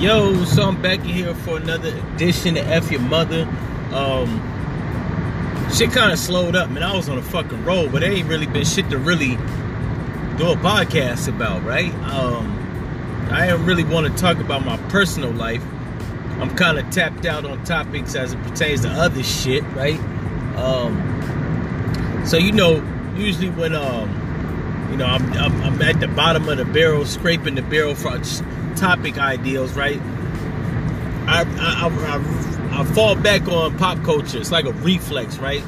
Yo, so I'm back in here for another edition of F Your Mother. Um, shit kind of slowed up, man. I was on a fucking roll, but there ain't really been shit to really do a podcast about, right? Um, I don't really want to talk about my personal life. I'm kind of tapped out on topics as it pertains to other shit, right? Um, so you know, usually when um, you know, I'm, I'm, I'm at the bottom of the barrel, scraping the barrel for topic ideals, right? I, I, I, I, fall back on pop culture. It's like a reflex, right?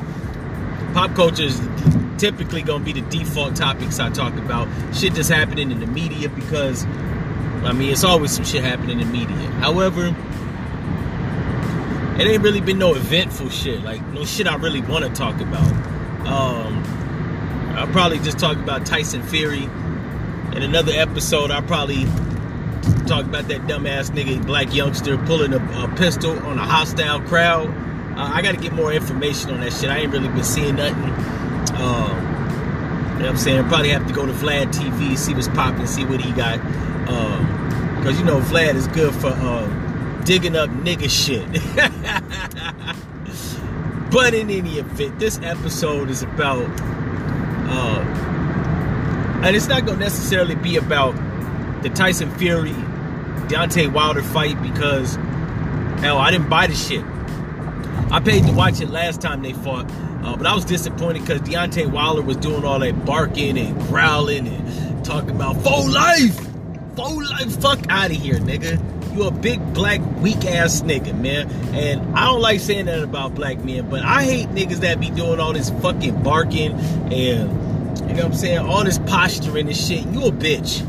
Pop culture is typically going to be the default topics I talk about. Shit that's happening in the media because, I mean, it's always some shit happening in the media. However, it ain't really been no eventful shit. Like, no shit I really want to talk about. Um, I'll probably just talk about Tyson Fury. In another episode, I'll probably talk about that dumbass nigga, black youngster, pulling a, a pistol on a hostile crowd. Uh, I got to get more information on that shit. I ain't really been seeing nothing. Um, you know what I'm saying? Probably have to go to Vlad TV, see what's popping, see what he got. Because, um, you know, Vlad is good for uh, digging up nigga shit. but in any event, this episode is about. Uh, and it's not going to necessarily be about the Tyson Fury Deontay Wilder fight because hell, I didn't buy the shit. I paid to watch it last time they fought, uh, but I was disappointed because Deontay Wilder was doing all that barking and growling and talking about full life, full life. Fuck out of here, nigga. You a big black weak ass nigga, man. And I don't like saying that about black men, but I hate niggas that be doing all this fucking barking and you know what I'm saying, all this posturing and shit. You a bitch.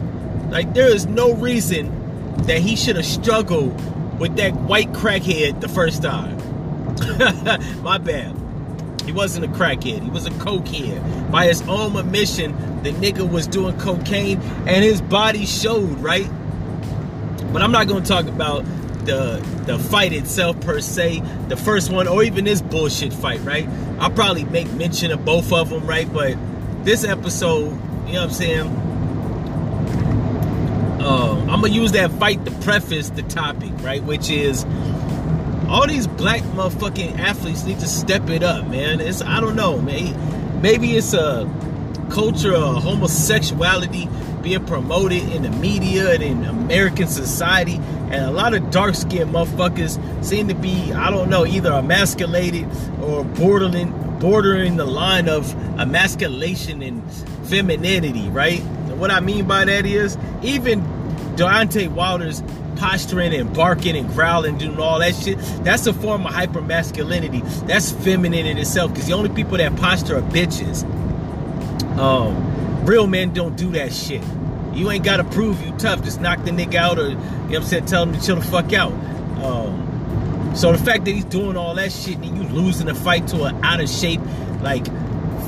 Like there is no reason that he should have struggled with that white crackhead the first time. My bad. He wasn't a crackhead. He was a cokehead. By his own admission, the nigga was doing cocaine and his body showed, right? But I'm not to talk about the the fight itself per se, the first one, or even this bullshit fight, right? I'll probably make mention of both of them, right? But this episode, you know what I'm saying? Uh, I'm gonna use that fight to preface the topic, right? Which is all these black motherfucking athletes need to step it up, man. It's I don't know, man. Maybe it's a culture of homosexuality being promoted in the media and in American society, and a lot of dark skinned motherfuckers seem to be, I don't know, either emasculated or bordering bordering the line of emasculation and femininity, right? And what I mean by that is even Deontay Wilder's posturing and barking and growling, doing all that shit, that's a form of hyper masculinity. That's feminine in itself. Because the only people that posture are bitches. Um, real men don't do that shit. You ain't gotta prove you tough. Just knock the nigga out, or you know what I'm saying, tell him to chill the fuck out. Um, so the fact that he's doing all that shit and you losing the fight to an out of shape, like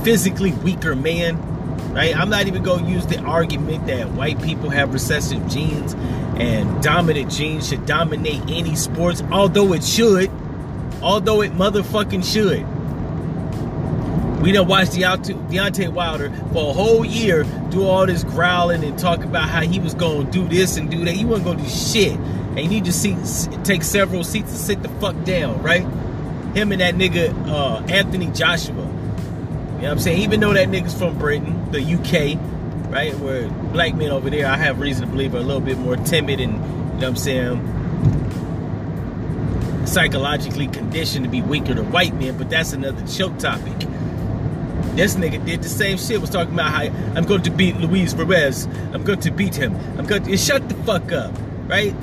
physically weaker man, right? I'm not even going to use the argument that white people have recessive genes and dominant genes should dominate any sports, although it should. Although it motherfucking should. We done watched Deontay Wilder for a whole year do all this growling and talk about how he was going to do this and do that. He wasn't going to do shit. And you need to see, take several seats and sit the fuck down, right? Him and that nigga uh, Anthony Joshua you know what I'm saying? Even though that nigga's from Britain, the UK, right? Where black men over there, I have reason to believe, are a little bit more timid and, you know what I'm saying, psychologically conditioned to be weaker than white men, but that's another choke topic. This nigga did the same shit, was talking about how I'm going to beat Luis Perez. I'm going to beat him. I'm going to shut the fuck up, right?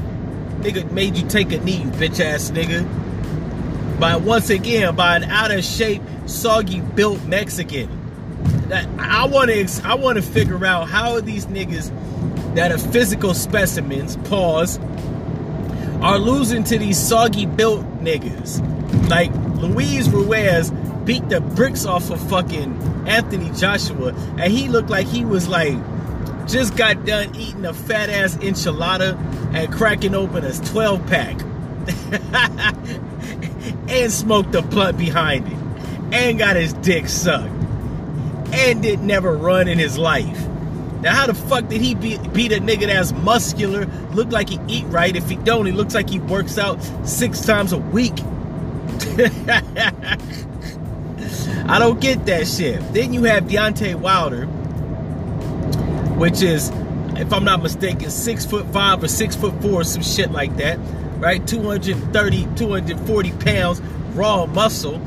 Nigga made you take a knee, you bitch ass nigga. But once again, by an out of shape soggy built Mexican. That I want to I want to figure out how are these niggas that are physical specimens, pause, are losing to these soggy built niggas. Like Luis Ruiz beat the bricks off of fucking Anthony Joshua, and he looked like he was like just got done eating a fat ass enchilada and cracking open a 12 pack and smoked a blunt behind it and got his dick sucked and did never run in his life. Now, how the fuck did he be, beat a nigga that's muscular, look like he eat right? If he don't, he looks like he works out six times a week. I don't get that shit. Then you have Deontay Wilder, which is, if I'm not mistaken, six foot five or six foot four, some shit like that, right? 230, 240 pounds, raw muscle.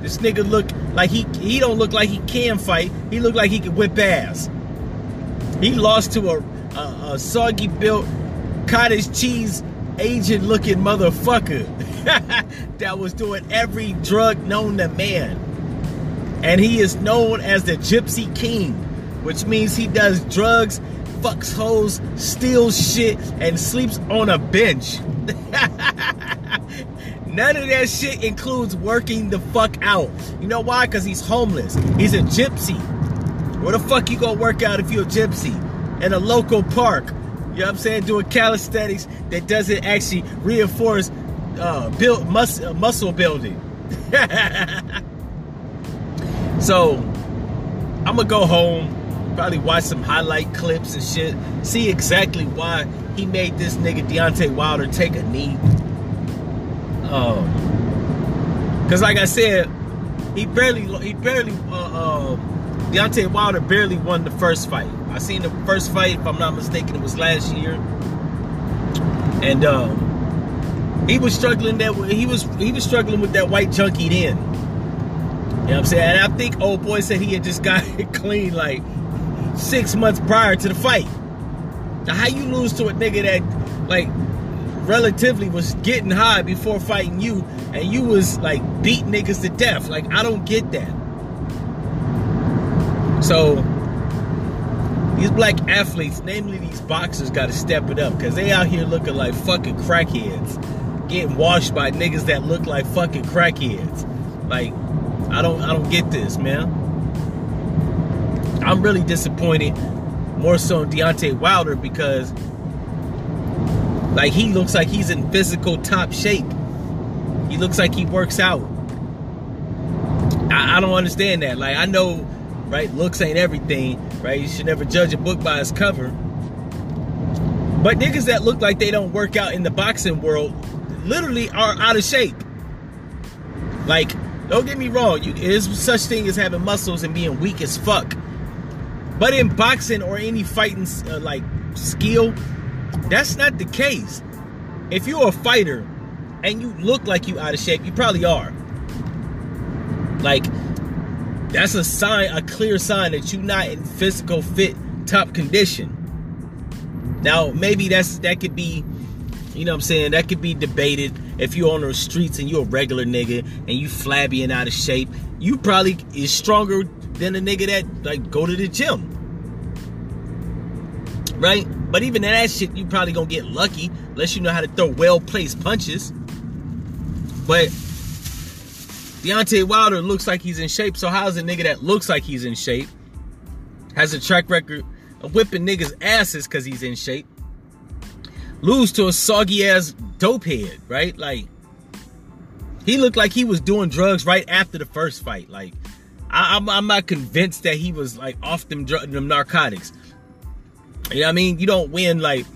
This nigga look like he he don't look like he can fight. He look like he can whip ass. He lost to a, a, a soggy built cottage cheese agent looking motherfucker that was doing every drug known to man. And he is known as the Gypsy King, which means he does drugs, fucks hoes, steals shit, and sleeps on a bench. None of that shit includes working the fuck out. You know why? Because he's homeless. He's a gypsy. Where the fuck you gonna work out if you're a gypsy? In a local park. You know what I'm saying? Doing calisthenics that doesn't actually reinforce uh, build mus- uh, muscle building. so I'm gonna go home, probably watch some highlight clips and shit, see exactly why he made this nigga Deontay Wilder take a knee. Um, cause like I said, he barely, he barely, uh, uh, Deontay Wilder barely won the first fight. I seen the first fight, if I'm not mistaken, it was last year, and um, he was struggling that he was he was struggling with that white junkie then. You know what I'm saying? And I think old boy said he had just got it clean like six months prior to the fight. Now how you lose to a nigga that like relatively was getting high before fighting you and you was like beat niggas to death. Like I don't get that. So these black athletes, namely these boxers, gotta step it up because they out here looking like fucking crackheads. Getting washed by niggas that look like fucking crackheads. Like, I don't I don't get this, man. I'm really disappointed more so in Deontay Wilder because like he looks like he's in physical top shape. He looks like he works out. I, I don't understand that. Like I know, right? Looks ain't everything, right? You should never judge a book by its cover. But niggas that look like they don't work out in the boxing world literally are out of shape. Like, don't get me wrong, you, there's such thing as having muscles and being weak as fuck. But in boxing or any fighting uh, like skill, that's not the case. If you're a fighter and you look like you out of shape, you probably are. Like, that's a sign, a clear sign that you're not in physical fit top condition. Now, maybe that's that could be, you know what I'm saying, that could be debated. If you're on the streets and you're a regular nigga and you flabby and out of shape, you probably is stronger than a nigga that like go to the gym. Right? But even that shit, you probably gonna get lucky unless you know how to throw well-placed punches. But Deontay Wilder looks like he's in shape. So how's a nigga that looks like he's in shape, has a track record of whipping niggas' asses because he's in shape, lose to a soggy ass dope head, right? Like he looked like he was doing drugs right after the first fight. Like I, am not convinced that he was like off them them narcotics. You know what I mean? You don't win like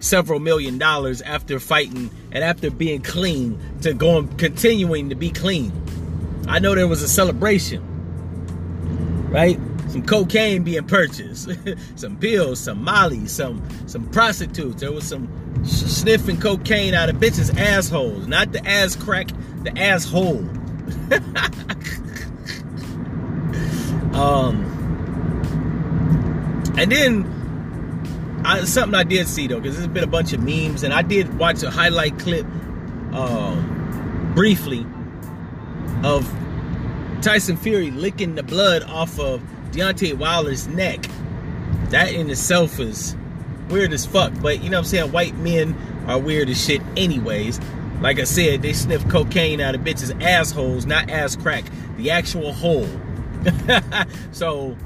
several million dollars after fighting and after being clean to going continuing to be clean. I know there was a celebration, right? Some cocaine being purchased, some pills, some molly, some some prostitutes. There was some sniffing cocaine out of bitches' assholes, not the ass crack, the asshole. um, and then I, something I did see though, because there's been a bunch of memes, and I did watch a highlight clip, um, briefly, of Tyson Fury licking the blood off of Deontay Wilder's neck. That in itself is weird as fuck. But you know what I'm saying? White men are weird as shit, anyways. Like I said, they sniff cocaine out of bitches' assholes, not ass crack, the actual hole. so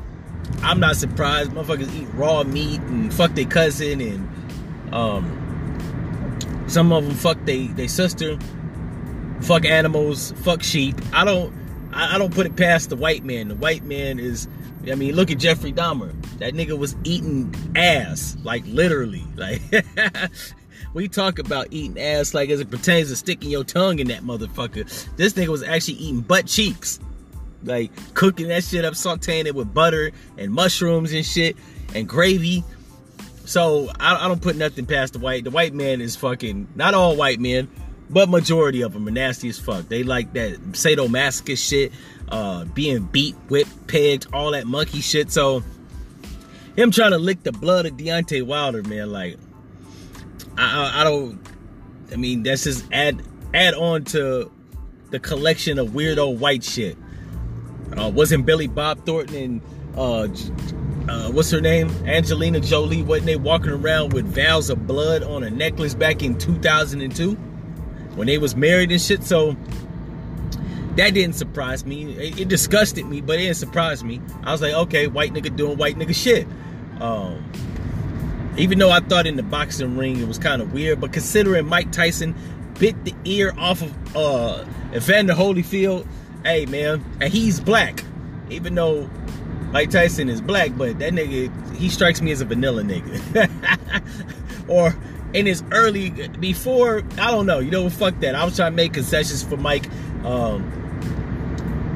I'm not surprised. Motherfuckers eat raw meat and fuck their cousin and um some of them fuck they they sister, fuck animals, fuck sheep. I don't I, I don't put it past the white man. The white man is I mean, look at Jeffrey Dahmer. That nigga was eating ass, like literally. Like we talk about eating ass like as it pertains to sticking your tongue in that motherfucker. This nigga was actually eating butt cheeks. Like cooking that shit up, sauteing it with butter and mushrooms and shit and gravy. So I, I don't put nothing past the white. The white man is fucking not all white men, but majority of them are nasty as fuck. They like that sadomasochist shit uh, being beat, whipped, pegged, all that monkey shit. So him trying to lick the blood of Deontay Wilder, man, like I, I, I don't. I mean, that's just add add on to the collection of weirdo white shit. Uh, wasn't Billy Bob Thornton and uh, uh, what's her name? Angelina Jolie. Wasn't they walking around with vows of blood on a necklace back in 2002 when they was married and shit? So that didn't surprise me. It, it, disgusted me, but it didn't surprise me. I was like, okay, white nigga doing white nigga shit. Um, even though I thought in the boxing ring it was kind of weird, but considering Mike Tyson bit the ear off of uh, Evander Holyfield, hey man, and he's black. Even though Mike Tyson is black, but that nigga, he strikes me as a vanilla nigga. or in his early, before, I don't know, you know, fuck that. I was trying to make concessions for Mike. Um,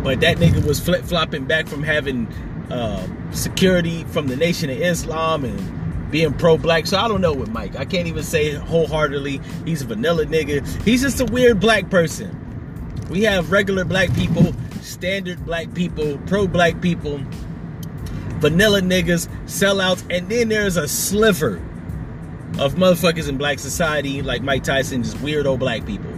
but that nigga was flip flopping back from having uh, security from the Nation of Islam and being pro black. So I don't know with Mike. I can't even say wholeheartedly he's a vanilla nigga. He's just a weird black person. We have regular black people, standard black people, pro black people, vanilla niggas, sellouts, and then there's a sliver of motherfuckers in black society like Mike Tyson, just weirdo black people.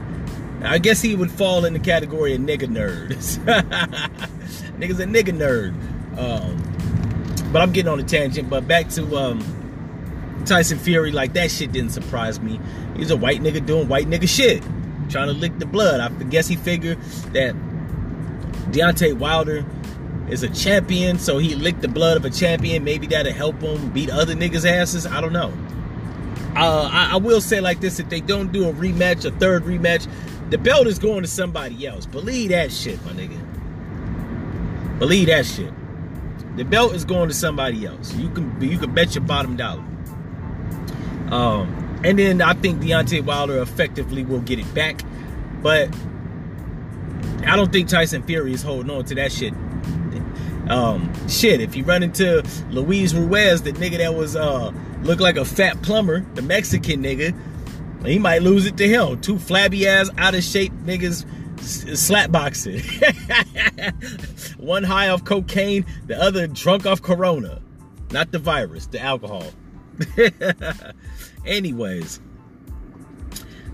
I guess he would fall in the category of nigga nerds. Nigga's a nigga nerd. Um, but I'm getting on a tangent. But back to um, Tyson Fury, like that shit didn't surprise me. He's a white nigga doing white nigga shit, trying to lick the blood. I guess he figured that Deontay Wilder is a champion, so he licked the blood of a champion. Maybe that'll help him beat other niggas' asses. I don't know. Uh, I, I, will say like this: if they don't do a rematch, a third rematch, the belt is going to somebody else. Believe that shit, my nigga. Believe that shit. The belt is going to somebody else. You can you can bet your bottom dollar. Um, and then I think Deontay Wilder effectively will get it back, but I don't think Tyson Fury is holding on to that shit. Um, shit, if you run into Luis Ruiz, the nigga that was uh looked like a fat plumber, the Mexican nigga, he might lose it to him. Two flabby ass, out of shape niggas slap boxing. One high off cocaine, the other drunk off corona. Not the virus, the alcohol. Anyways,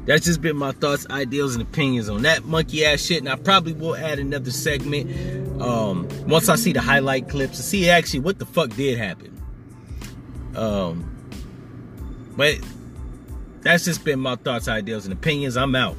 that's just been my thoughts, ideals, and opinions on that monkey ass shit. And I probably will add another segment um, once I see the highlight clips to see actually what the fuck did happen. Um, but that's just been my thoughts, ideals, and opinions. I'm out.